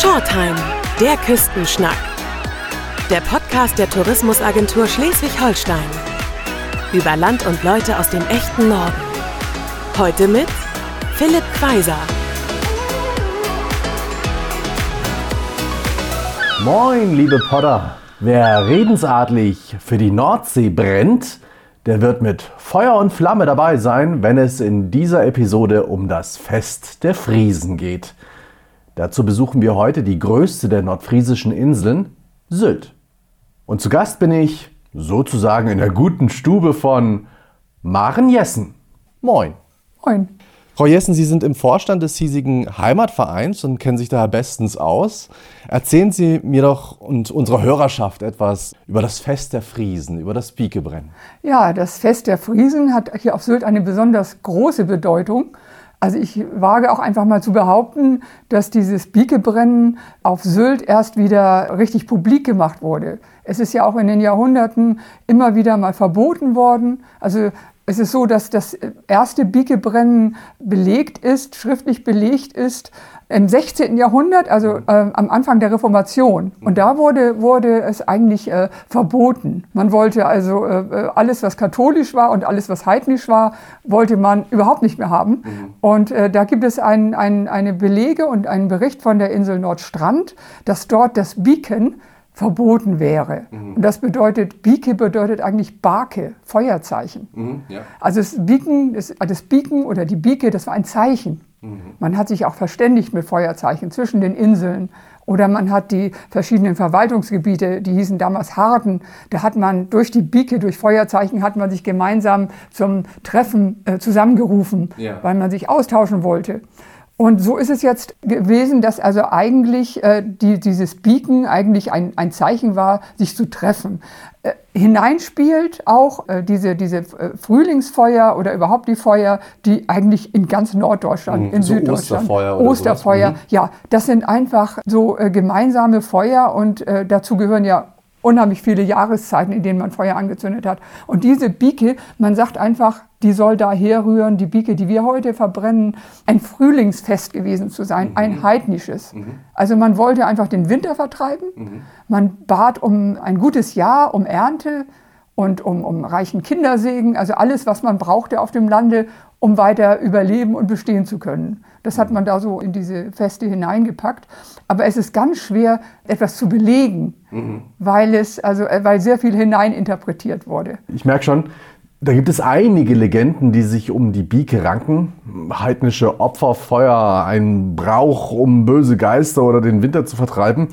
Shortheim, der Küstenschnack. Der Podcast der Tourismusagentur Schleswig-Holstein. Über Land und Leute aus dem echten Norden. Heute mit Philipp Kweiser. Moin, liebe Podder. Wer redensartlich für die Nordsee brennt, der wird mit Feuer und Flamme dabei sein, wenn es in dieser Episode um das Fest der Friesen geht. Dazu besuchen wir heute die größte der nordfriesischen Inseln, Sylt. Und zu Gast bin ich sozusagen in der guten Stube von Maren Jessen. Moin. Moin. Frau Jessen, Sie sind im Vorstand des hiesigen Heimatvereins und kennen sich daher bestens aus. Erzählen Sie mir doch und unserer Hörerschaft etwas über das Fest der Friesen, über das Pikebrennen. Ja, das Fest der Friesen hat hier auf Sylt eine besonders große Bedeutung. Also ich wage auch einfach mal zu behaupten, dass dieses Bikebrennen auf Sylt erst wieder richtig publik gemacht wurde. Es ist ja auch in den Jahrhunderten immer wieder mal verboten worden. Also es ist so, dass das erste Bikebrennen belegt ist, schriftlich belegt ist im 16. Jahrhundert, also äh, am Anfang der Reformation. Und da wurde, wurde es eigentlich äh, verboten. Man wollte also äh, äh alles, was katholisch war und alles, was heidnisch war, wollte man überhaupt nicht mehr haben. Mhm. Und äh, da gibt es ein, ein, eine Belege und einen Bericht von der Insel Nordstrand, dass dort das Biken verboten wäre. Mhm. Und das bedeutet, Bike bedeutet eigentlich Barke, Feuerzeichen. Mhm, ja. Also das Biken, das, das Biken oder die Bike, das war ein Zeichen. Mhm. Man hat sich auch verständigt mit Feuerzeichen zwischen den Inseln. Oder man hat die verschiedenen Verwaltungsgebiete, die hießen damals Harden, da hat man durch die Bike, durch Feuerzeichen, hat man sich gemeinsam zum Treffen äh, zusammengerufen, ja. weil man sich austauschen wollte. Und so ist es jetzt gewesen, dass also eigentlich äh, die, dieses Beacon eigentlich ein, ein Zeichen war, sich zu treffen. Äh, hineinspielt auch äh, diese, diese äh, Frühlingsfeuer oder überhaupt die Feuer, die eigentlich in ganz Norddeutschland, mhm, in so Süddeutschland, Osterfeuer, Osterfeuer, mhm. ja, das sind einfach so äh, gemeinsame Feuer und äh, dazu gehören ja unheimlich viele Jahreszeiten, in denen man Feuer angezündet hat. Und diese Bike, man sagt einfach, die soll da herrühren, die Bike, die wir heute verbrennen, ein Frühlingsfest gewesen zu sein, mhm. ein heidnisches. Mhm. Also man wollte einfach den Winter vertreiben, mhm. man bat um ein gutes Jahr, um Ernte und um, um reichen Kindersegen, also alles, was man brauchte auf dem Lande, um weiter überleben und bestehen zu können. Das hat man da so in diese Feste hineingepackt. Aber es ist ganz schwer, etwas zu belegen, mhm. weil, es, also, äh, weil sehr viel hineininterpretiert wurde. Ich merke schon, da gibt es einige Legenden, die sich um die Bieke ranken. Heidnische Opferfeuer, ein Brauch, um böse Geister oder den Winter zu vertreiben.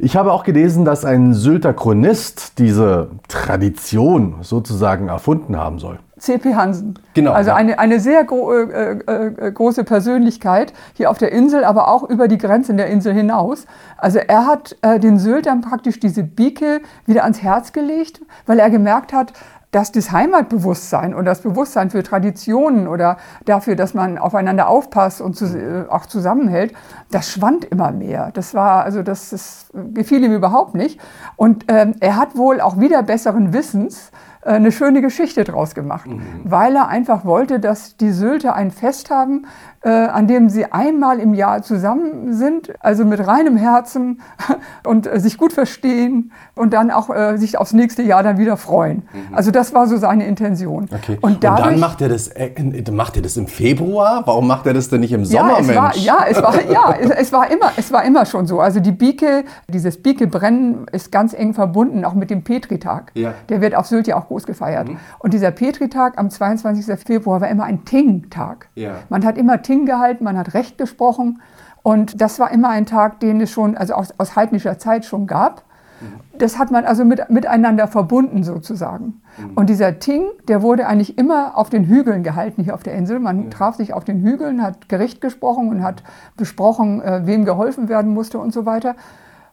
Ich habe auch gelesen, dass ein Sylter Chronist diese Tradition sozusagen erfunden haben soll. C.P. Hansen. Genau. Also ja. eine, eine sehr gro äh, äh, äh, große Persönlichkeit hier auf der Insel, aber auch über die Grenzen der Insel hinaus. Also er hat äh, den Syltern praktisch diese Bike wieder ans Herz gelegt, weil er gemerkt hat, dass das Heimatbewusstsein und das Bewusstsein für Traditionen oder dafür, dass man aufeinander aufpasst und zu, äh, auch zusammenhält, das schwand immer mehr. Das war, also das, das gefiel ihm überhaupt nicht. Und ähm, er hat wohl auch wieder besseren Wissens äh, eine schöne Geschichte draus gemacht, mhm. weil er einfach wollte, dass die Sylter ein Fest haben, äh, an dem sie einmal im Jahr zusammen sind, also mit reinem Herzen und äh, sich gut verstehen und dann auch äh, sich aufs nächste Jahr dann wieder freuen. Mhm. Also das war so seine Intention. Okay. Und, dadurch, und, dann macht er das, äh, macht er das im Februar? Warum macht er das denn nicht im Sommer, ja, es Mensch? War, ja, es war, ja es, es, war immer, es war immer schon so. Also die Bike, dieses Bike-Brennen ist ganz eng verbunden, auch mit dem Petritag. Ja. Der wird auf Sylt ja auch groß gefeiert. Mhm. Und dieser Petritag am 22. Februar war immer ein Ting-Tag. Ja. Man hat immer Ting gehalten, man hat Recht gesprochen. Und das war immer ein Tag, den es schon, also aus, aus heidnischer Zeit schon gab. Mhm. Das hat man also mit, miteinander verbunden sozusagen. Mhm. Und dieser Ting, der wurde eigentlich immer auf den Hügeln gehalten hier auf der Insel. Man ja. traf sich auf den Hügeln, hat Gericht gesprochen und hat besprochen, äh, wem geholfen werden musste und so weiter.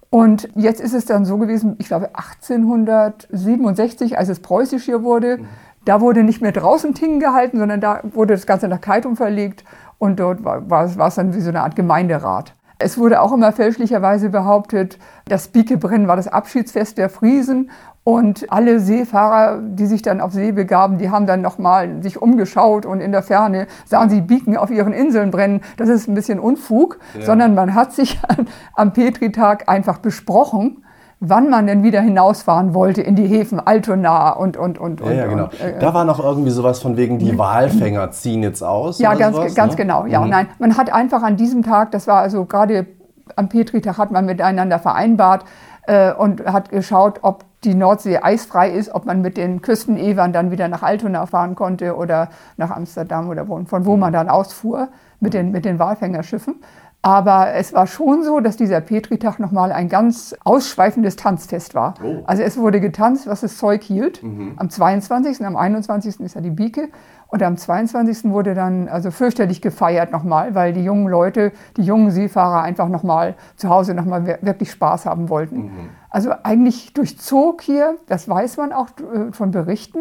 Und jetzt ist es dann so gewesen, ich glaube 1867, als es preußisch hier wurde, mhm. Da wurde nicht mehr draußen Ting gehalten, sondern da wurde das Ganze nach Kaitum verlegt und dort war, war, war es dann wie so eine Art Gemeinderat. Es wurde auch immer fälschlicherweise behauptet, das Biekebrennen war das Abschiedsfest der Friesen und alle Seefahrer, die sich dann auf See begaben, die haben dann nochmal sich umgeschaut und in der Ferne sahen sie Biken auf ihren Inseln brennen. Das ist ein bisschen Unfug, ja. sondern man hat sich am Petritag einfach besprochen wann man denn wieder hinausfahren wollte in die Häfen Altona und und und. Ja, ja genau. Und, äh, da war noch irgendwie sowas von wegen, die Walfänger ziehen jetzt aus. Ja, ganz, sowas, ganz ne? genau. Ja, mhm. nein, man hat einfach an diesem Tag, das war also gerade am Petritag, hat man miteinander vereinbart äh, und hat geschaut, ob die Nordsee eisfrei ist, ob man mit den Küstenewern dann wieder nach Altona fahren konnte oder nach Amsterdam oder wo, von wo man dann ausfuhr mit den, mit den Walfängerschiffen. Aber es war schon so, dass dieser Petritag nochmal ein ganz ausschweifendes Tanzfest war. Oh. Also es wurde getanzt, was das Zeug hielt. Mhm. Am 22., am 21. ist ja die Bieke. Und am 22. wurde dann also fürchterlich gefeiert nochmal, weil die jungen Leute, die jungen Seefahrer einfach nochmal zu Hause nochmal wirklich Spaß haben wollten. Mhm. Also eigentlich durchzog hier, das weiß man auch äh, von Berichten,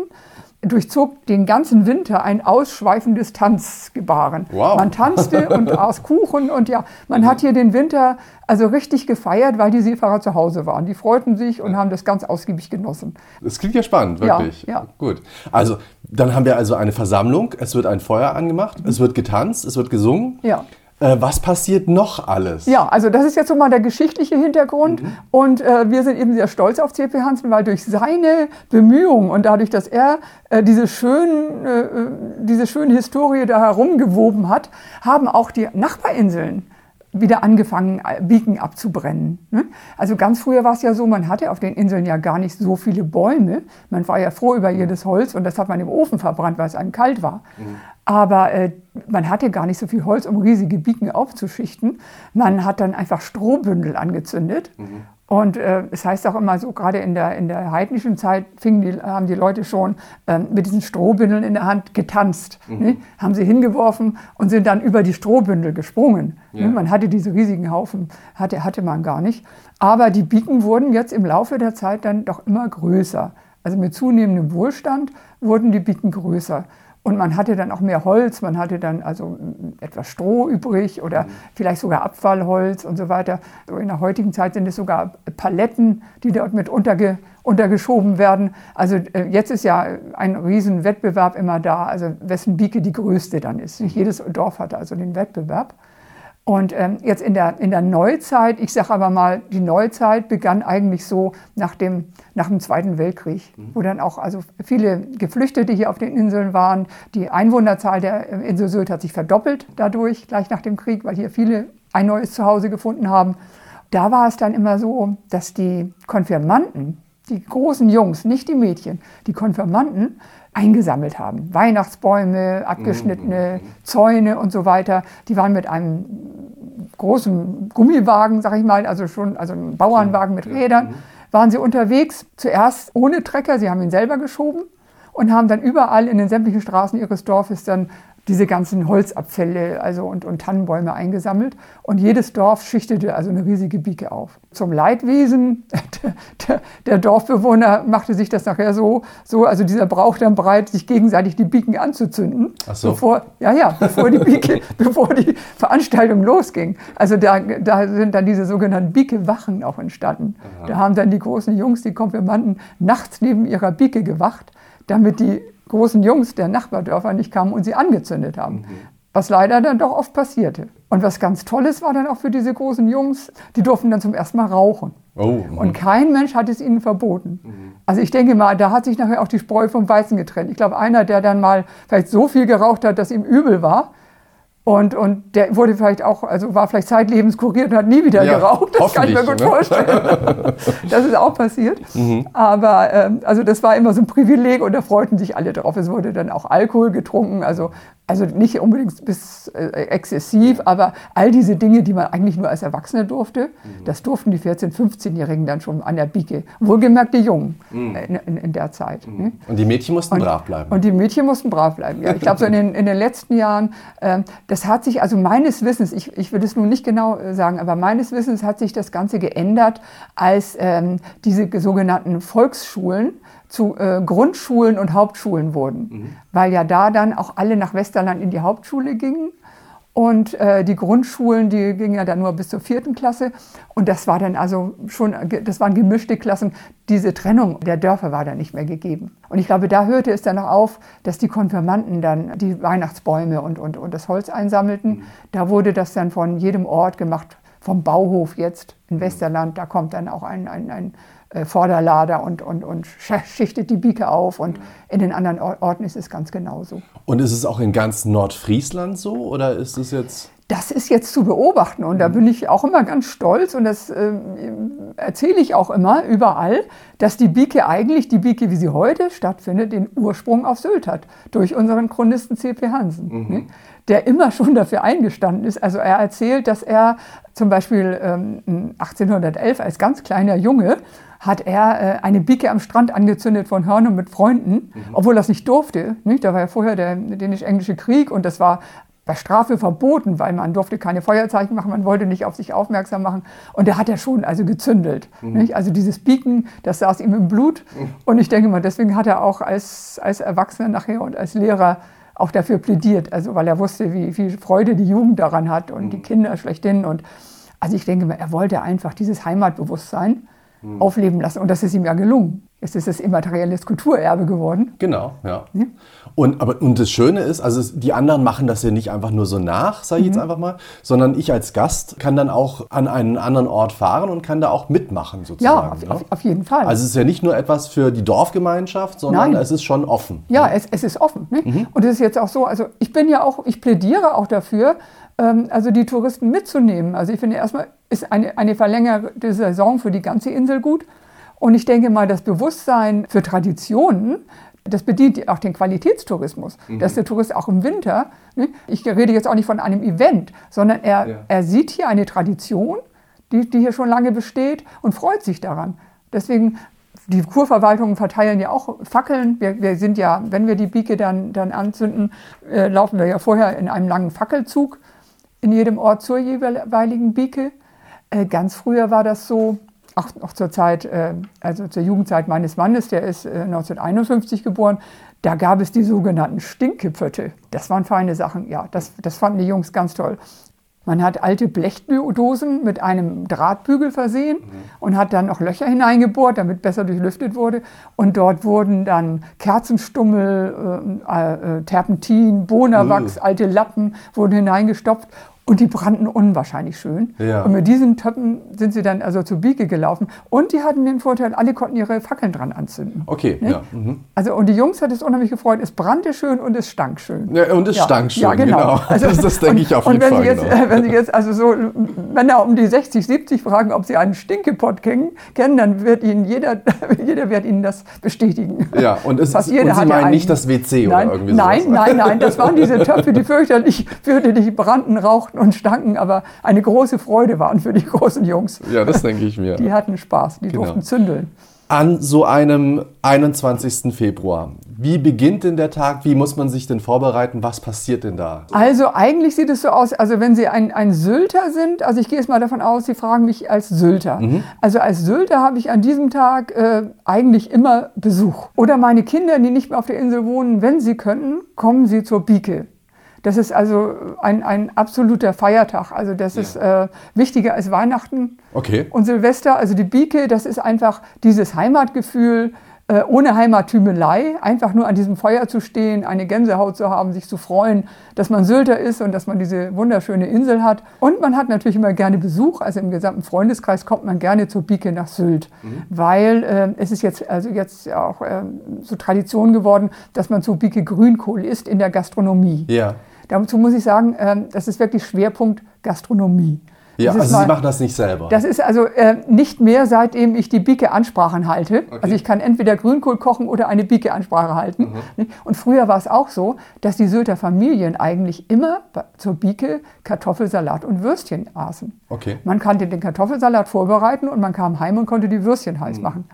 durchzog den ganzen Winter ein ausschweifendes Tanzgebaren. Wow. Man tanzte und aß Kuchen und ja, man hat hier den Winter also richtig gefeiert, weil die Seefahrer zu Hause waren. Die freuten sich und haben das ganz ausgiebig genossen. Das klingt ja spannend, wirklich. Ja, ja. Gut. Also, dann haben wir also eine Versammlung, es wird ein Feuer angemacht, mhm. es wird getanzt, es wird gesungen. Ja. Äh, was passiert noch alles? Ja, also das ist jetzt so mal der geschichtliche Hintergrund. Mhm. Und äh, wir sind eben sehr stolz auf C.P. Hansen, weil durch seine Bemühungen und dadurch, dass er äh, diese, schönen, äh, äh, diese schöne Historie da herumgewoben hat, haben auch die Nachbarinseln wieder angefangen, Beacon abzubrennen. Ne? Also ganz früher war es ja so, man hatte auf den Inseln ja gar nicht so viele Bäume. Man war ja froh über jedes Holz und das hat man im Ofen verbrannt, weil es einem kalt war. Mhm. Aber äh, man hatte gar nicht so viel Holz, um riesige Biken aufzuschichten. Man hat dann einfach Strohbündel angezündet. Mhm. Und äh, es heißt auch immer so, gerade in der, in der heidnischen Zeit fingen die, haben die Leute schon äh, mit diesen Strohbündeln in der Hand getanzt. Mhm. Ne? Haben sie hingeworfen und sind dann über die Strohbündel gesprungen. Ja. Ne? Man hatte diese riesigen Haufen, hatte, hatte man gar nicht. Aber die Biken wurden jetzt im Laufe der Zeit dann doch immer größer. Also mit zunehmendem Wohlstand wurden die Biken größer. Und man hatte dann auch mehr Holz, man hatte dann also etwas Stroh übrig oder mhm. vielleicht sogar Abfallholz und so weiter. So in der heutigen Zeit sind es sogar Paletten, die dort mit unterge, untergeschoben werden. Also äh, jetzt ist ja ein riesen Wettbewerb immer da, also wessen Bieke die größte dann ist. Nicht jedes Dorf hatte also den Wettbewerb. Und ähm, jetzt in der, in der Neuzeit, ich sage aber mal, die Neuzeit begann eigentlich so nach dem, nach dem Zweiten Weltkrieg, mhm. wo dann auch also viele Geflüchtete hier auf den Inseln waren. Die Einwohnerzahl der äh, Insel Sylt hat sich verdoppelt dadurch, gleich nach dem Krieg, weil hier viele ein neues Zuhause gefunden haben. Da war es dann immer so, dass die Konfirmanten, die großen Jungs, nicht die Mädchen, die Konfirmanten eingesammelt haben. Weihnachtsbäume, abgeschnittene mhm. Zäune und so weiter. Die waren mit einem großen Gummiwagen, sag ich mal, also schon, also ein Bauernwagen mit Rädern, mhm. waren sie unterwegs. Zuerst ohne Trecker, sie haben ihn selber geschoben und haben dann überall in den sämtlichen Straßen ihres Dorfes dann diese ganzen Holzabfälle also und, und Tannenbäume eingesammelt. Und jedes Dorf schichtete also eine riesige Bieke auf. Zum Leidwesen der, der, Dorfbewohner machte sich das nachher so, so, also dieser Brauch dann bereit, sich gegenseitig die Biken anzuzünden. Ach so. Bevor, ja, ja, bevor die Bieke, bevor die Veranstaltung losging. Also da, da sind dann diese sogenannten Biekewachen auch entstanden. Aha. Da haben dann die großen Jungs, die Konfirmanden, nachts neben ihrer Bieke gewacht, damit die großen Jungs der Nachbardörfer nicht kamen und sie angezündet haben. Mhm. Was leider dann doch oft passierte. Und was ganz Tolles war dann auch für diese großen Jungs, die durften dann zum ersten Mal rauchen. Oh, und kein Mensch hat es ihnen verboten. Mhm. Also ich denke mal, da hat sich nachher auch die Spreu vom Weizen getrennt. Ich glaube, einer, der dann mal vielleicht so viel geraucht hat, dass ihm übel war, und, und der wurde vielleicht auch, also war vielleicht zeitlebens kuriert und hat nie wieder ja, geraucht. Das kann ich mir gut ne? vorstellen. das ist auch passiert. Mhm. Aber ähm, also das war immer so ein Privileg und da freuten sich alle drauf. Es wurde dann auch Alkohol getrunken. Also also nicht unbedingt bis äh, exzessiv, aber all diese Dinge, die man eigentlich nur als Erwachsene durfte, mhm. das durften die 14-, 15-Jährigen dann schon an der Bieke. Wohlgemerkt die Jungen mhm. in, in, in, der Zeit. Mhm. Ne? Und die Mädchen mussten und, brav bleiben. Und die Mädchen mussten brav bleiben, ja. Ich glaube, so in den, in den letzten Jahren, äh, das hat sich, also meines Wissens, ich, ich will es nun nicht genau äh, sagen, aber meines Wissens hat sich das Ganze geändert, als ähm, diese sogenannten Volksschulen, zu äh, Grundschulen und Hauptschulen wurden, mhm. weil ja da dann auch alle nach Westerland in die Hauptschule gingen Und äh, die Grundschulen, die gingen ja dann nur bis zur vierten Klasse. Und das war dann also schon, das waren gemischte Klassen. Diese Trennung der Dörfer war dann nicht mehr gegeben. Und ich glaube, da hörte es dann noch auf, dass die Konfirmanden dann die Weihnachtsbäume und, und, und das Holz einsammelten. Mhm. Da wurde das dann von jedem Ort gemacht, vom Bauhof jetzt in Westerland. Da kommt dann auch ein, ein, ein äh, Vorderlader und, und, und schichtet die Bieke auf. Und in den anderen Orten ist es ganz genauso. Und ist es auch in ganz Nordfriesland so oder ist es jetzt? Das ist jetzt zu beobachten und da bin ich auch immer ganz stolz und das äh, erzähle ich auch immer überall, dass die Bieke eigentlich, die Bieke, wie sie heute stattfindet, den Ursprung auf Sylt hat, durch unseren Chronisten C.P. Hansen, mhm. ne? der immer schon dafür eingestanden ist. Also er erzählt, dass er zum Beispiel ähm, 1811 als ganz kleiner Junge hat er äh, eine Bicke am Strand angezündet von Hörnern mit Freunden, mhm. obwohl er das nicht durfte. Nicht? Da war ja vorher der dänisch-englische Krieg und das war bei Strafe verboten, weil man durfte keine Feuerzeichen machen, man wollte nicht auf sich aufmerksam machen. Und da hat er schon also gezündelt. Mhm. Also dieses Bieken, das saß ihm im Blut. Mhm. Und ich denke mal, deswegen hat er auch als, als Erwachsener nachher und als Lehrer auch dafür plädiert. Also weil er wusste, wie viel Freude die Jugend daran hat und mhm. die Kinder schlechthin. Und also ich denke er wollte einfach dieses Heimatbewusstsein mhm. aufleben lassen. Und das ist ihm ja gelungen. Jetzt ist es immaterielles Kulturerbe geworden. Genau, ja. ja. Und, aber, und das Schöne ist, also die anderen machen das ja nicht einfach nur so nach, sage ich mhm. jetzt einfach mal, sondern ich als Gast kann dann auch an einen anderen Ort fahren und kann da auch mitmachen sozusagen. Ja, auf, ne? auf, auf jeden Fall. Also es ist ja nicht nur etwas für die Dorfgemeinschaft, sondern Nein. es ist schon offen. Ja, ne? es, es ist offen. Ne? Mhm. Und es ist jetzt auch so, also ich bin ja auch, ich plädiere auch dafür, ähm, also die Touristen mitzunehmen. Also ich finde erstmal ist eine, eine verlängerte Saison für die ganze Insel gut. Und ich denke mal, das Bewusstsein für Traditionen, das bedient auch den Qualitätstourismus, mhm. dass der Tourist auch im Winter, ne, ich rede jetzt auch nicht von einem Event, sondern er, ja. er sieht hier eine Tradition, die, die hier schon lange besteht und freut sich daran. Deswegen die Kurverwaltungen verteilen ja auch Fackeln. Wir, wir, sind ja, wenn wir die Bieke dann, dann anzünden, äh, laufen wir ja vorher in einem langen Fackelzug in jedem Ort zur jeweiligen Bieke. Äh, ganz früher war das so, auch noch zur Zeit, äh, also zur Jugendzeit meines Mannes, der ist äh, 1951 geboren, da gab es die sogenannten Stinkepfötte. Das waren feine Sachen, ja, das, das fanden die Jungs ganz toll. Man hat alte Blechdosen mit einem Drahtbügel versehen mhm. und hat dann noch Löcher hineingebohrt, damit besser durchlüftet wurde. Und dort wurden dann Kerzenstummel, äh, äh, Terpentin, Bohnerwachs, mhm. alte Lappen wurden hineingestopft und die brannten unwahrscheinlich schön. Ja. Und mit diesen Töpfen sind sie dann also zur Bieke gelaufen. Und die hatten den Vorteil, alle konnten ihre Fackeln dran anzünden. Okay, ja. Mhm. Also, und die Jungs hat es unheimlich gefreut. Es brannte schön und es stank schön. Ja, und es ja. stank schön, ja, genau. genau. Also, das, das denke ich auf jeden Fall. Und wenn Sie, jetzt, genau. wenn Sie jetzt also so Männer um die 60, 70 fragen, ob sie einen Stinkepott kennen, kennen dann wird Ihnen jeder, jeder wird Ihnen das bestätigen. Ja, und, es, Fast jeder und Sie meinen nicht das WC nein, oder irgendwie Nein, sowas. nein, nein, das waren diese Töpfe, die fürchterlich, fürchterlich brannten, rauchten dachten und stanken, aber eine große Freude waren für die großen Jungs. Ja, das denke ich mir. Die hatten Spaß, die genau. durften zündeln. An so einem 21. Februar. Wie beginnt denn der Tag? Wie muss man sich denn vorbereiten? Was passiert denn da? Also eigentlich sieht es so aus, also wenn Sie ein, ein Sylter sind, also ich gehe jetzt mal davon aus, Sie fragen mich als Sylter. Mhm. Also als Sylter habe ich an diesem Tag äh, eigentlich immer Besuch. Oder meine Kinder, die nicht mehr auf der Insel wohnen, wenn sie können, kommen sie zur Bieke. Das ist also ein, ein absoluter Feiertag. Also das ja. ist äh, wichtiger als Weihnachten okay. und Silvester. Also die Bieke, das ist einfach dieses Heimatgefühl, äh, ohne Heimattümelei, einfach nur an diesem Feuer zu stehen, eine Gänsehaut zu haben, sich zu freuen, dass man Sylter ist und dass man diese wunderschöne Insel hat. Und man hat natürlich immer gerne Besuch, also im gesamten Freundeskreis kommt man gerne zur Bieke nach Sylt, mhm. weil äh, es ist jetzt also jetzt auch äh, so Tradition geworden, dass man zur Bieke Grünkohl isst in der Gastronomie. Ja. Dazu muss ich sagen, ähm, das ist wirklich Schwerpunkt Gastronomie. Ja, also mal, Sie machen das nicht selber. Das ist also äh, nicht mehr, seitdem ich die Bike-Ansprachen halte. Okay. Also ich kann entweder Grünkohl kochen oder eine Bike-Ansprache halten. Mhm. Und früher war es auch so, dass die Sylter Familien eigentlich immer zur Bike Kartoffelsalat und Würstchen aßen. Okay. Man konnte den Kartoffelsalat vorbereiten und man kam heim und konnte die Würstchen heiß mhm. machen.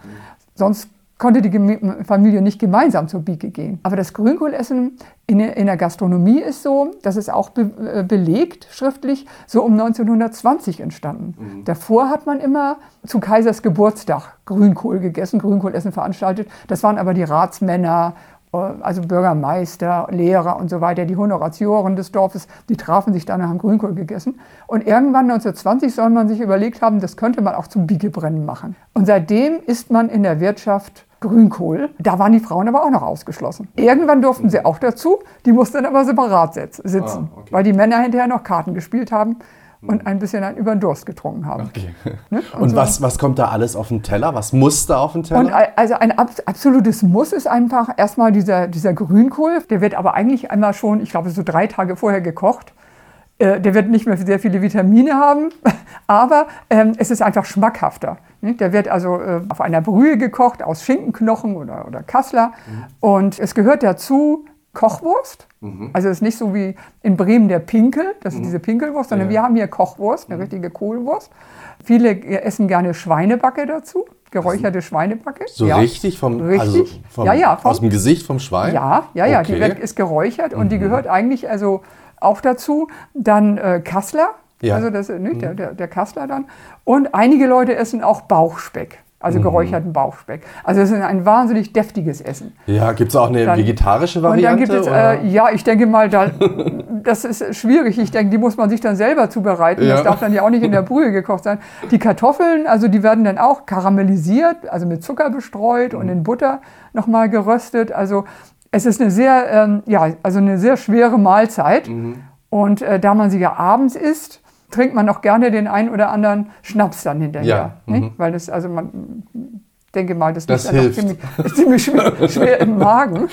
Sonst konnte die Familie nicht gemeinsam zur Bieke gehen. Aber das Grünkohlessen in, in der Gastronomie ist so, das ist auch be, äh, belegt schriftlich, so um 1920 entstanden. Mhm. Davor hat man immer zu Kaisers Geburtstag Grünkohl gegessen, Grünkohlessen veranstaltet. Das waren aber die Ratsmänner äh, also Bürgermeister, Lehrer und so weiter, die Honoratioren des Dorfes, die trafen sich dann und haben Grünkohl gegessen. Und irgendwann 1920 soll man sich überlegt haben, das könnte man auch zum Biegebrennen machen. Und seitdem isst man in der Wirtschaft Grünkohl. Da waren die Frauen aber auch noch ausgeschlossen. Irgendwann durften sie auch dazu, die mussten aber separat sitzen, ah, okay. weil die Männer hinterher noch Karten gespielt haben und ein bisschen einen über den Durst getrunken haben. Okay. Ne? Und, und so. was, was kommt da alles auf den Teller? Was muss da auf den Teller? Und also ein absolutes Muss ist einfach erstmal dieser, dieser Grünkohl. Der wird aber eigentlich einmal schon, ich glaube, so drei Tage vorher gekocht. Äh, der wird nicht mehr sehr viele Vitamine haben, aber ähm, es ist einfach schmackhafter. Ne? Der wird also äh, auf einer Brühe gekocht aus Schinkenknochen oder, oder Kassler. Mhm. Und es gehört dazu Kochwurst. Mhm. Also es ist nicht so wie in Bremen der Pinkel, das ist mhm. diese Pinkelwurst, sondern ja. wir haben hier Kochwurst, eine mhm. richtige Kohlwurst. Viele essen gerne Schweinebacke dazu, geräucherte also, Schweinebacke. So ja. richtig vom, richtig. Also vom, ja, ja, vom, aus dem Gesicht vom Schwein? Ja, ja, ja, okay. die wird, ist geräuchert und die mhm. gehört eigentlich also auch dazu. Dann äh, Kassler, ja. also das, ne, der, der, der Kassler dann. Und einige Leute essen auch Bauchspeck also mhm. geräucherten Bauchspeck. Also es ist ein wahnsinnig deftiges Essen. Ja, gibt es auch eine dann, vegetarische Variante? Und dann gibt es, äh, ja, ich denke mal, da, das ist schwierig. Ich denke, die muss man sich dann selber zubereiten. Ja. Das darf dann ja auch nicht in der Brühe gekocht sein. Die Kartoffeln, also die werden dann auch karamellisiert, also mit Zucker bestreut mhm. und in Butter nochmal geröstet. Also es ist eine sehr, ähm, ja, also eine sehr schwere Mahlzeit. Mhm. Und äh, da man sie ja abends isst, trinkt man auch gerne den einen oder anderen Schnaps dann hinterher. Ja. Mhm. Weil das, also man denke mal, das, das ist ziemlich, ziemlich schwer, schwer, im Magen.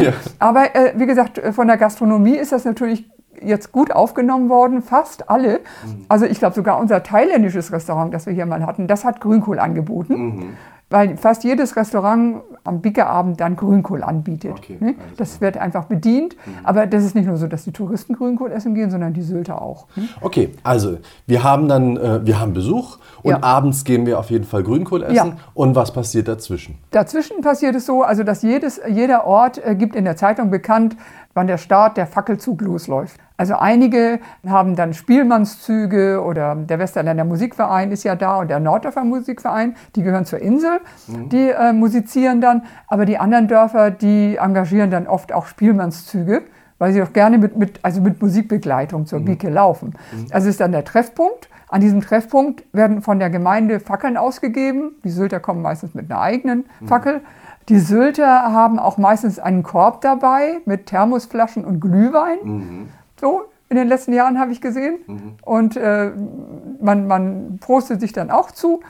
ja. Aber äh, wie gesagt, von der Gastronomie ist das natürlich jetzt gut aufgenommen worden, fast alle. Mhm. Also ich glaube sogar unser thailändisches Restaurant, das wir hier mal hatten, das hat Grünkohl angeboten. Mhm weil fast jedes Restaurant am Bickerabend dann Grünkohl anbietet. Okay, ne? Das wird einfach bedient. Mhm. Aber das ist nicht nur so, dass die Touristen Grünkohl essen gehen, sondern die Sylter auch. Ne? Okay, also wir haben dann äh, wir haben Besuch und ja. abends gehen wir auf jeden Fall Grünkohl essen. Ja. Und was passiert dazwischen? Dazwischen passiert es so, also dass jedes, jeder Ort äh, gibt in der Zeitung bekannt, wann der Start der Fackelzug losläuft. Also einige haben dann Spielmannszüge oder der Westerländer Musikverein ist ja da und der Norddorfer Musikverein, die gehören zur Insel, mhm. die äh, musizieren dann. Aber die anderen Dörfer, die engagieren dann oft auch Spielmannszüge, weil sie auch gerne mit, mit, also mit Musikbegleitung zur mhm. Bike laufen. Mhm. Also ist dann der Treffpunkt. An diesem Treffpunkt werden von der Gemeinde Fackeln ausgegeben. Die Sylter kommen meistens mit einer eigenen mhm. Fackel. Die Sylter haben auch meistens einen Korb dabei mit Thermosflaschen und Glühwein. Mhm. So, in den letzten Jahren habe ich gesehen. Mhm. Und äh, man, man prostet sich dann auch zu.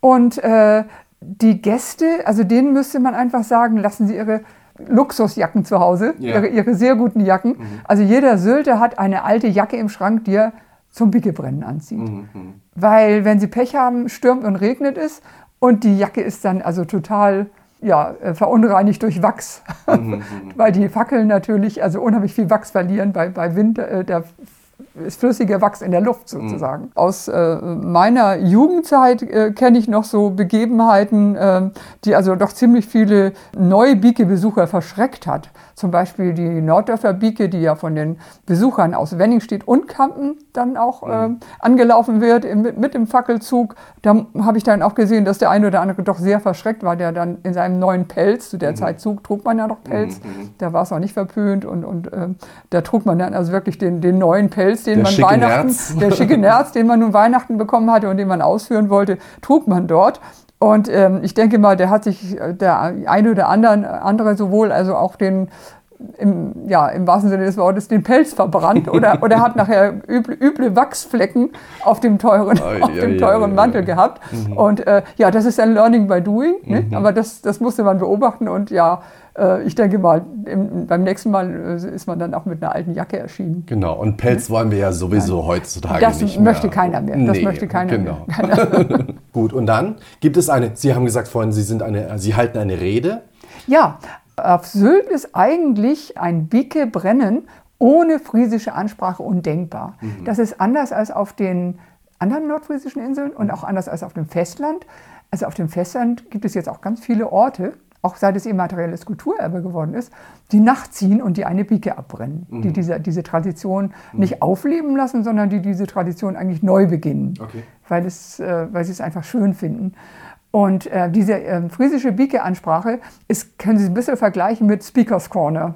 Und äh, die Gäste, also denen müsste man einfach sagen, lassen Sie Ihre Luxusjacken zu Hause, ja. ihre, ihre, sehr guten Jacken. Mhm. Also jeder Sylter hat eine alte Jacke im Schrank, die er zum Bickelbrennen anzieht. Mhm. mhm. Weil wenn sie Pech haben, stürmt und regnet es und die Jacke ist dann also total ja, äh, verunreinigt durch Wachs, mhm, mhm. weil die Fackeln natürlich also unheimlich viel Wachs verlieren bei, bei Wind. Äh, der ist flüssiger Wachs in der Luft sozusagen. Mhm. Aus äh, meiner Jugendzeit äh, kenne ich noch so Begebenheiten, äh, die also doch ziemlich viele neue Bieke-Besucher verschreckt hat. Zum Beispiel die Norddörfer Bieke, die ja von den Besuchern aus Wenningstedt und Kampen dann auch äh, angelaufen wird im, mit dem Fackelzug. Da habe ich dann auch gesehen, dass der eine oder andere doch sehr verschreckt war, der dann in seinem neuen Pelz, zu der mhm. Zeit Zug trug man ja noch Pelz, mhm. mhm. da war es auch nicht verpönt und, und äh, da trug man dann also wirklich den, den neuen Pelz, den der man Weihnachten, Nerz. der schicke Nerz, den man nun Weihnachten bekommen hatte und den man ausführen wollte, trug man dort. Und ähm, ich denke mal, der hat sich äh, der eine oder anderen, andere sowohl also auch den im, ja, im wahrsten Sinne des Wortes den Pelz verbrannt oder, oder hat nachher üble, üble Wachsflecken auf dem teuren, oh, auf ja, dem teuren ja, Mantel gehabt. Mhm. Und äh, ja, das ist ein Learning by Doing, ne? mhm. aber das, das musste man beobachten und ja, äh, ich denke mal, im, beim nächsten Mal äh, ist man dann auch mit einer alten Jacke erschienen. Genau, und Pelz wollen wir ja sowieso Nein. heutzutage das nicht mehr. Das möchte keiner mehr. Das nee, möchte keiner genau. mehr. Gut, und dann gibt es eine, Sie haben gesagt vorhin, Sie, sind eine, Sie halten eine Rede. Ja, auf Sylt ist eigentlich ein Bicke-Brennen ohne friesische Ansprache undenkbar. Mhm. Das ist anders als auf den anderen nordfriesischen Inseln und auch anders als auf dem Festland. Also auf dem Festland gibt es jetzt auch ganz viele Orte, auch seit es immaterielles Kulturerbe geworden ist, die nachziehen und die eine Bicke abbrennen, mhm. die diese, diese Tradition mhm. nicht aufleben lassen, sondern die diese Tradition eigentlich neu beginnen, okay. weil, es, äh, weil sie es einfach schön finden. Und äh, diese äh, friesische Bieke-Ansprache ist, können Sie ein bisschen vergleichen mit Speakers Corner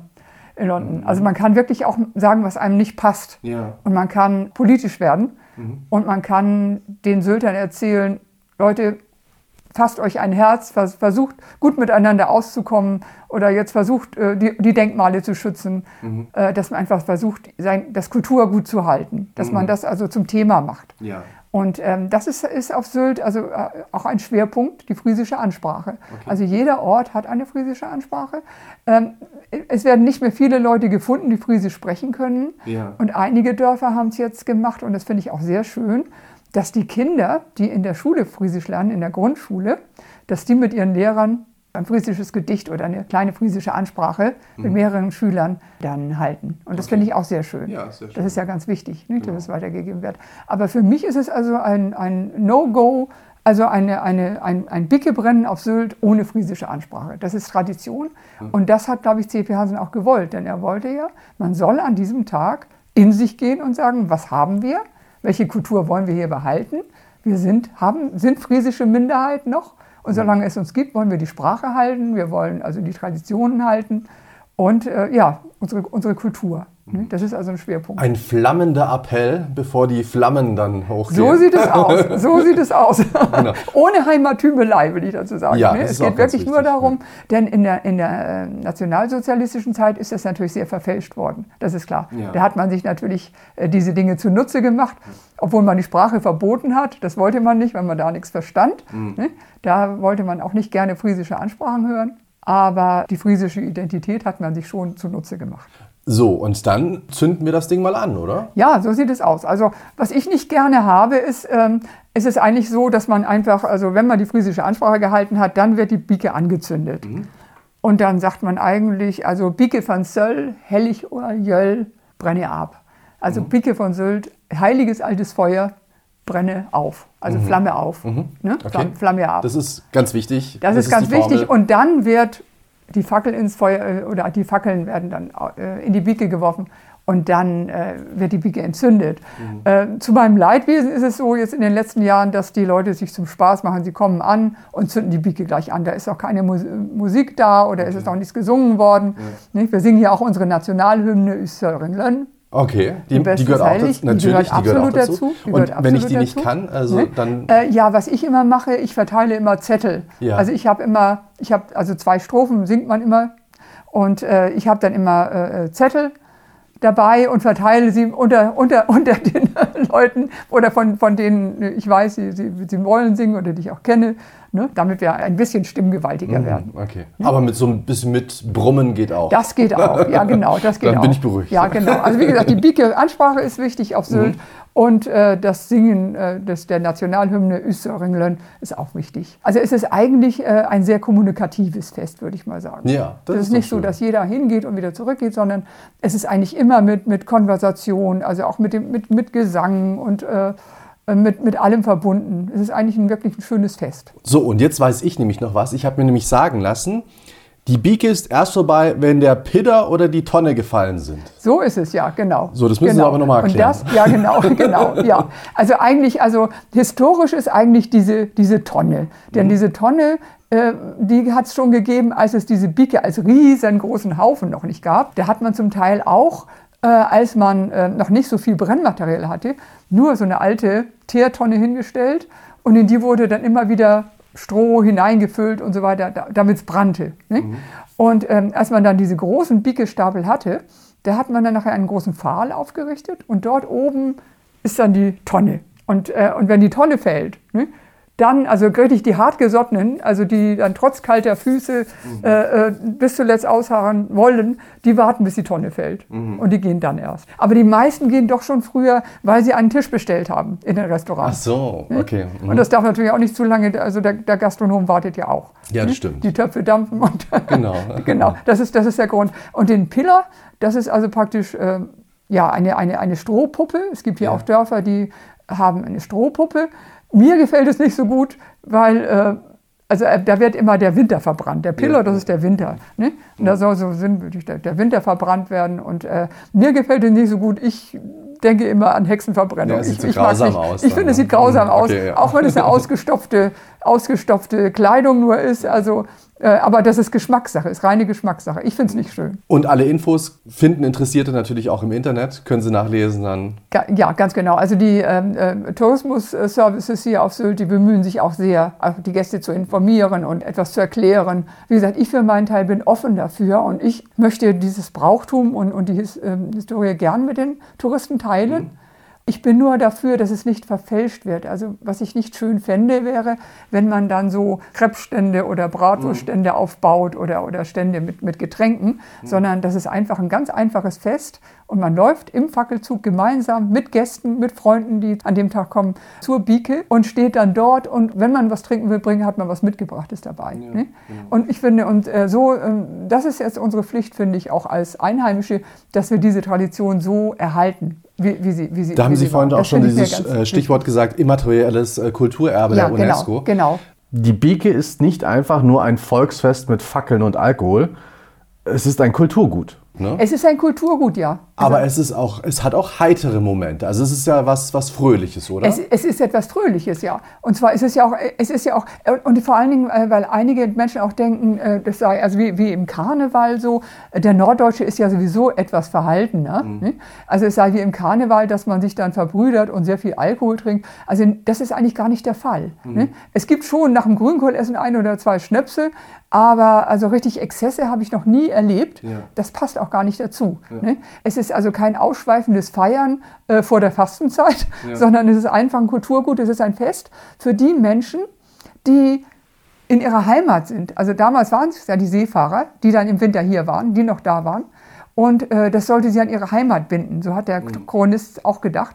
in London. Also man kann wirklich auch sagen, was einem nicht passt. Ja. Und man kann politisch werden und man kann den Syltern erzählen, Leute, fasst euch ein Herz, vers versucht gut miteinander auszukommen oder jetzt versucht, äh, die, die Denkmale zu schützen, äh, dass man einfach versucht, sein, das Kulturgut zu halten, dass man das also zum Thema macht. Ja. Und ähm, das ist, ist auf Sylt also äh, auch ein Schwerpunkt, die friesische Ansprache. Also jeder Ort hat eine friesische Ansprache. Ähm, es werden nicht mehr viele Leute gefunden, die Friesisch sprechen können. Ja. Und einige Dörfer haben es jetzt gemacht und das finde ich auch sehr schön, dass die Kinder, die in der Schule Friesisch lernen, in der Grundschule, dass die mit ihren Lehrern ein friesisches Gedicht oder eine kleine friesische Ansprache Mhm. mit mehreren Schülern dann halten. Und das finde ich auch sehr schön. Ja, sehr schön. Das ist ja ganz wichtig, ne, dass es weitergegeben wird. Aber für mich ist es also ein, ein No-Go, also eine, eine, ein, ein Bickebrennen auf Sylt ohne friesische Ansprache. Das ist Tradition. Und das hat, glaube ich, C.P. Hansen auch gewollt. Denn er wollte ja, man soll an diesem Tag in sich gehen und sagen, was haben wir? Welche Kultur wollen wir hier behalten? Wir sind, haben, sind friesische Minderheit noch. Und solange es uns gibt, wollen wir die Sprache halten, wir wollen also die Traditionen halten und äh, ja, unsere, unsere Kultur. Ne? Das ist also ein Schwerpunkt. Ein flammender Appell, bevor die Flammen dann hochgehen. So sieht es aus. So sieht es aus. Ohne Heimattümelei, will ich dazu sagen. Genau. Ja, ne? Es geht wirklich nur darum, denn in der, in der äh, nationalsozialistischen Zeit ist das natürlich sehr verfälscht worden. Das ist klar. Ja. Da hat man sich natürlich äh, diese Dinge zunutze gemacht, obwohl man die Sprache verboten hat. Das wollte man nicht, weil man da nichts verstand. Mhm. Ne? Da wollte man auch nicht gerne friesische Ansprachen hören. Aber die friesische Identität hat man sich schon zunutze gemacht. So, und dann zünden wir das Ding mal an, oder? Ja, so sieht es aus. Also was ich nicht gerne habe, ist, ähm, ist es eigentlich so, dass man einfach, also wenn man die friesische Ansprache gehalten hat, dann wird die Bike angezündet. Und dann sagt man eigentlich, also Bike von Söll, hellig oder Jöll, brenne ab. Also Bike von Sylt, heiliges altes Feuer, brenne auf. Also Flamme auf. Ne? Flamme, Flamme ab. Das ist ganz wichtig. Das, ist ganz wichtig. Und dann wird die Fackel ins Feuer äh, oder die Fackeln werden dann äh, in die Bike geworfen und dann äh, wird die Bike entzündet. Mhm. Äh, zu meinem Leidwesen ist es so jetzt in den letzten Jahren, dass die Leute sich zum Spaß machen. Sie kommen an und zünden die Bike gleich an. Da ist auch keine Mus Musik da oder ist es auch nichts gesungen worden. Nicht? Wir singen ja auch unsere Nationalhymne Üstöringen. Okay, die, die gehört auch dazu. die Natürlich, gehört die gehört absolut dazu. dazu. Die Und gehört wenn ich die absolut nicht dazu. kann, also Ne? dann. Äh, ja, was ich immer mache, ich verteile immer Zettel. Ja. Also ich habe immer, ich habe also zwei Strophen singt man immer und äh, ich habe dann immer äh, Zettel dabei und verteile sie unter, unter, unter den Leuten oder von, von denen ich weiß, sie, sie, sie wollen singen oder die ich auch kenne, ne? damit wir ein bisschen stimmgewaltiger werden. Okay. Aber mit so ein bisschen mit Brummen geht auch. Das geht auch, ja genau, das geht Dann auch. bin ich beruhigt. Ja genau, also wie gesagt, die Bike-Ansprache ist wichtig auf Sylt Mhm. und äh, das Singen äh, des, der Nationalhymne Üstöringen ist auch wichtig. Also es ist eigentlich äh, ein sehr kommunikatives Fest, würde ich mal sagen. Ja, das das, ist ist nicht so, dass jeder hingeht und wieder zurückgeht, sondern es ist eigentlich immer mit, mit Konversation, also auch mit, dem, mit, mit Gesang und äh, mit, mit allem verbunden. Es ist eigentlich ein wirklich ein schönes Fest. So, und jetzt weiß ich nämlich noch was. Ich habe mir nämlich sagen lassen, die Bieke ist erst vorbei, wenn der Pidder oder die Tonne gefallen sind. So ist es, ja, genau. So, das müssen Sie genau. aber noch mal erklären. Und das, ja, genau, genau, ja. Also eigentlich, also historisch ist eigentlich diese, diese Tonne. Denn Mhm. diese Tonne, äh, die hat es schon gegeben, als es diese Bike als riesengroßen Haufen noch nicht gab. Da hat man zum Teil auch, äh, als man äh, noch nicht so viel Brennmaterial hatte, nur so eine alte Teertonne hingestellt und in die wurde dann immer wieder Stroh hineingefüllt und so weiter, da, damit es brannte. Ne? Und ähm, als man dann diese großen Bikestapel hatte, da hat man dann nachher einen großen Pfahl aufgerichtet und dort oben ist dann die Tonne. Und, äh, und wenn die Tonne fällt, ne, dann, also richtig die hartgesottenen, also die dann trotz kalter Füße äh, äh, bis zuletzt ausharren wollen, die warten, bis die Tonne fällt. Und die gehen dann erst. Aber die meisten gehen doch schon früher, weil sie einen Tisch bestellt haben in den Ach Restaurants. so, okay. Mhm. Und das darf natürlich auch nicht zu lange, also der, der Gastronom wartet ja auch. Ja, das stimmt. Die Töpfe dampfen und Genau. genau, das ist, das ist der Grund. Und den Piller, das ist also praktisch äh, ja, eine, eine, eine Strohpuppe. Es gibt hier Ja. auch Dörfer, die haben eine Strohpuppe. Mir gefällt es nicht so gut, weil äh, also äh, da wird immer der Winter verbrannt. Der Piller, Ja. das ist der Winter. Ne? Und da soll so sinnbildlich der, Winter verbrannt werden. Und äh, mir gefällt es nicht so gut. Ich denke immer an Hexenverbrennung. Ja, sieht ich so ich grausam nicht. aus Ich finde, es ne? sieht grausam Mhm, aus, okay, ja. auch wenn es eine ausgestopfte, ausgestopfte Kleidung nur ist. Also, aber das ist Geschmackssache, ist reine Geschmackssache. Ich finde es nicht schön. Und alle Infos finden Interessierte natürlich auch im Internet. Können Sie nachlesen dann. Ja, ganz genau. Also die ähm, äh, Tourismus-Services hier auf Sylt, die bemühen sich auch sehr, auch die Gäste zu informieren und etwas zu erklären. Wie gesagt, ich für meinen Teil bin offen dafür und ich möchte dieses Brauchtum und, und die His, ähm, Historie gern mit den Touristen teilen. Ich bin nur dafür, dass es nicht verfälscht wird. Also was ich nicht schön fände, wäre, wenn man dann so Krebsstände oder Bratwurststände aufbaut oder, oder Stände mit, mit Getränken, sondern das ist einfach ein ganz einfaches Fest und man läuft im Fackelzug gemeinsam mit Gästen, mit Freunden, die an dem Tag kommen, zur Bieke und steht dann dort und wenn man was trinken will, bringen, hat man was mitgebrachtes dabei. ne? Und ich finde, und äh, so, ähm, das ist jetzt unsere Pflicht, finde ich, auch als Einheimische, dass wir diese Tradition so erhalten. Wie, wie sie, wie sie, Da haben wie Sie sie vorhin auch Das schon dieses äh, Stichwort gesagt, immaterielles äh, Kulturerbe ja, der UNESCO. Genau, genau. Die Bieke ist nicht einfach nur ein Volksfest mit Fackeln und Alkohol. Es ist ein Kulturgut. Ne? Es ist ein Kulturgut, ja. Aber es, ist auch, es hat auch heitere Momente. Also es ist ja was, was Fröhliches, oder? Es, es ist etwas Fröhliches, ja. Und zwar ist es ja auch, es ist ja auch, und vor allen Dingen, äh, weil einige Menschen auch denken, äh, das sei also wie, wie im Karneval so, äh, der Norddeutsche ist ja sowieso etwas verhaltener. ne? Also es sei wie im Karneval, dass man sich dann verbrüdert und sehr viel Alkohol trinkt. Also das ist eigentlich gar nicht der Fall. Ne? Es gibt schon nach dem Grünkohlessen ein oder zwei Schnäpse, aber also richtig Exzesse habe ich noch nie erlebt. Ja. Das passt auch gar nicht dazu. Ne? Es ist also kein ausschweifendes Feiern äh, vor der Fastenzeit, sondern es ist einfach ein Kulturgut, es ist ein Fest für die Menschen, die in ihrer Heimat sind. Also damals waren es ja die Seefahrer, die dann im Winter hier waren, die noch da waren. Und äh, das sollte sie an ihre Heimat binden. So hat der Chronist auch gedacht.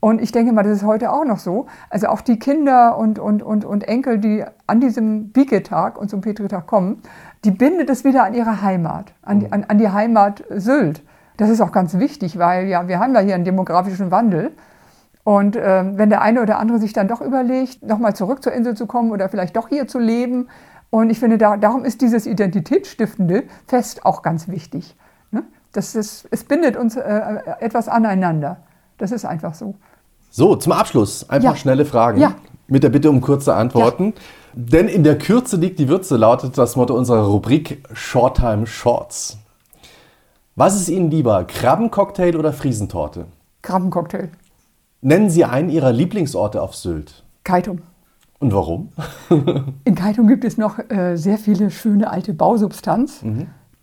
Und ich denke mal, das ist heute auch noch so. Also auch die Kinder und, und, und, und Enkel, die an diesem Bieke-Tag und zum Petri-Tag kommen, die bindet es wieder an ihre Heimat, an die, an, an die Heimat Sylt. Das ist auch ganz wichtig, weil ja, wir haben ja hier einen demografischen Wandel. Und ähm, wenn der eine oder andere sich dann doch überlegt, nochmal zurück zur Insel zu kommen oder vielleicht doch hier zu leben. Und ich finde, da, darum ist dieses identitätsstiftende Fest auch ganz wichtig. Ne? Das ist, es bindet uns äh, etwas aneinander. Das ist einfach so. So, zum Abschluss einfach Ja. schnelle Fragen. Ja. Mit der Bitte um kurze Antworten. Denn in der Kürze liegt die Würze, lautet das Motto unserer Rubrik Shorttime Shorts. Was ist Ihnen lieber, Krabbencocktail oder Friesentorte? Krabbencocktail. Nennen Sie einen Ihrer Lieblingsorte auf Sylt. Kaitum. Und warum? In Kaitum gibt es noch äh, sehr viele schöne alte Bausubstanz,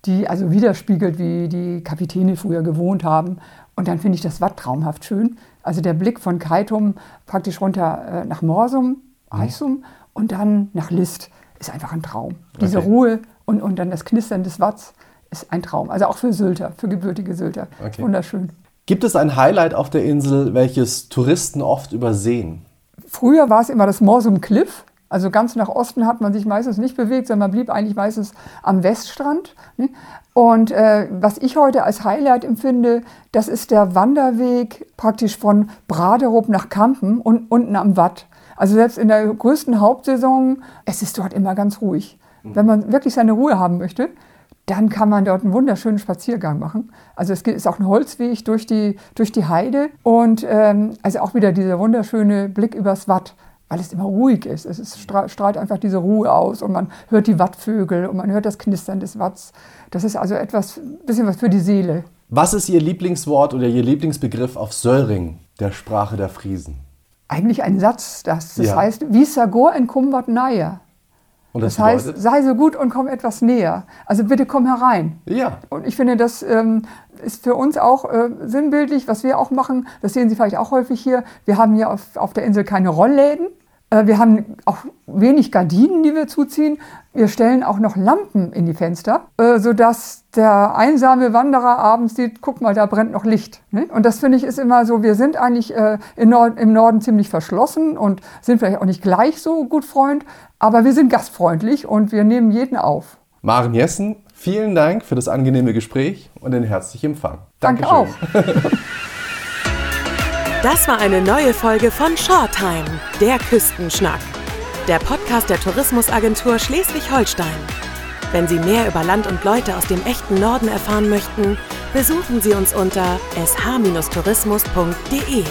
die also widerspiegelt, wie die Kapitäne früher gewohnt haben. Und dann finde ich das Watt traumhaft schön. Also der Blick von Kaitum praktisch runter äh, nach Morsum, Eisum und dann nach List ist einfach ein Traum. Diese Okay. Ruhe und, und dann das Knistern des Watts ist ein Traum. Also auch für Sylter, für gebürtige Sylter. Okay. Wunderschön. Gibt es ein Highlight auf der Insel, welches Touristen oft übersehen? Früher war es immer das Morsum Cliff. Also ganz nach Osten hat man sich meistens nicht bewegt, sondern man blieb eigentlich meistens am Weststrand. ne? Und äh, was ich heute als Highlight empfinde, das ist der Wanderweg praktisch von Braderup nach Kampen und unten am Watt. Also selbst in der größten Hauptsaison, es ist dort immer ganz ruhig. Wenn man wirklich seine Ruhe haben möchte, dann kann man dort einen wunderschönen Spaziergang machen. Also es ist auch ein Holzweg durch die, durch die Heide und ähm, also auch wieder dieser wunderschöne Blick übers Watt, weil es immer ruhig ist. Es ist, stra- strahlt einfach diese Ruhe aus und man hört die Wattvögel und man hört das Knistern des Watts. Das ist also etwas, bisschen was für die Seele. Was ist Ihr Lieblingswort oder Ihr Lieblingsbegriff auf Söllring, der Sprache der Friesen? Eigentlich ein Satz, das, das Ja. heißt, wie Sagor en kumbat Und Das heißt, sei so gut und komm etwas näher. Also bitte komm herein. ja, Und ich finde, das ähm, ist für uns auch äh, sinnbildlich, was wir auch machen. Das sehen Sie vielleicht auch häufig hier. Wir haben hier auf, auf der Insel keine Rollläden. Äh, wir haben auch wenig Gardinen, die wir zuziehen. Wir stellen auch noch Lampen in die Fenster, äh, sodass der einsame Wanderer abends sieht, guck mal, da brennt noch Licht. Ne? Und das finde ich ist immer so, wir sind eigentlich äh, im, Nord im Norden ziemlich verschlossen und sind vielleicht auch nicht gleich so gut Freund, aber wir sind gastfreundlich und wir nehmen jeden auf. Maren Jessen, vielen Dank für das angenehme Gespräch und den herzlichen Empfang. Danke Dankeschön. auch. Das war eine neue Folge von Shorttime, der Küstenschnack. Der Podcast der Tourismusagentur Schleswig-Holstein. Wenn Sie mehr über Land und Leute aus dem echten Norden erfahren möchten, Besuchen Sie uns unter sh-tourismus.de.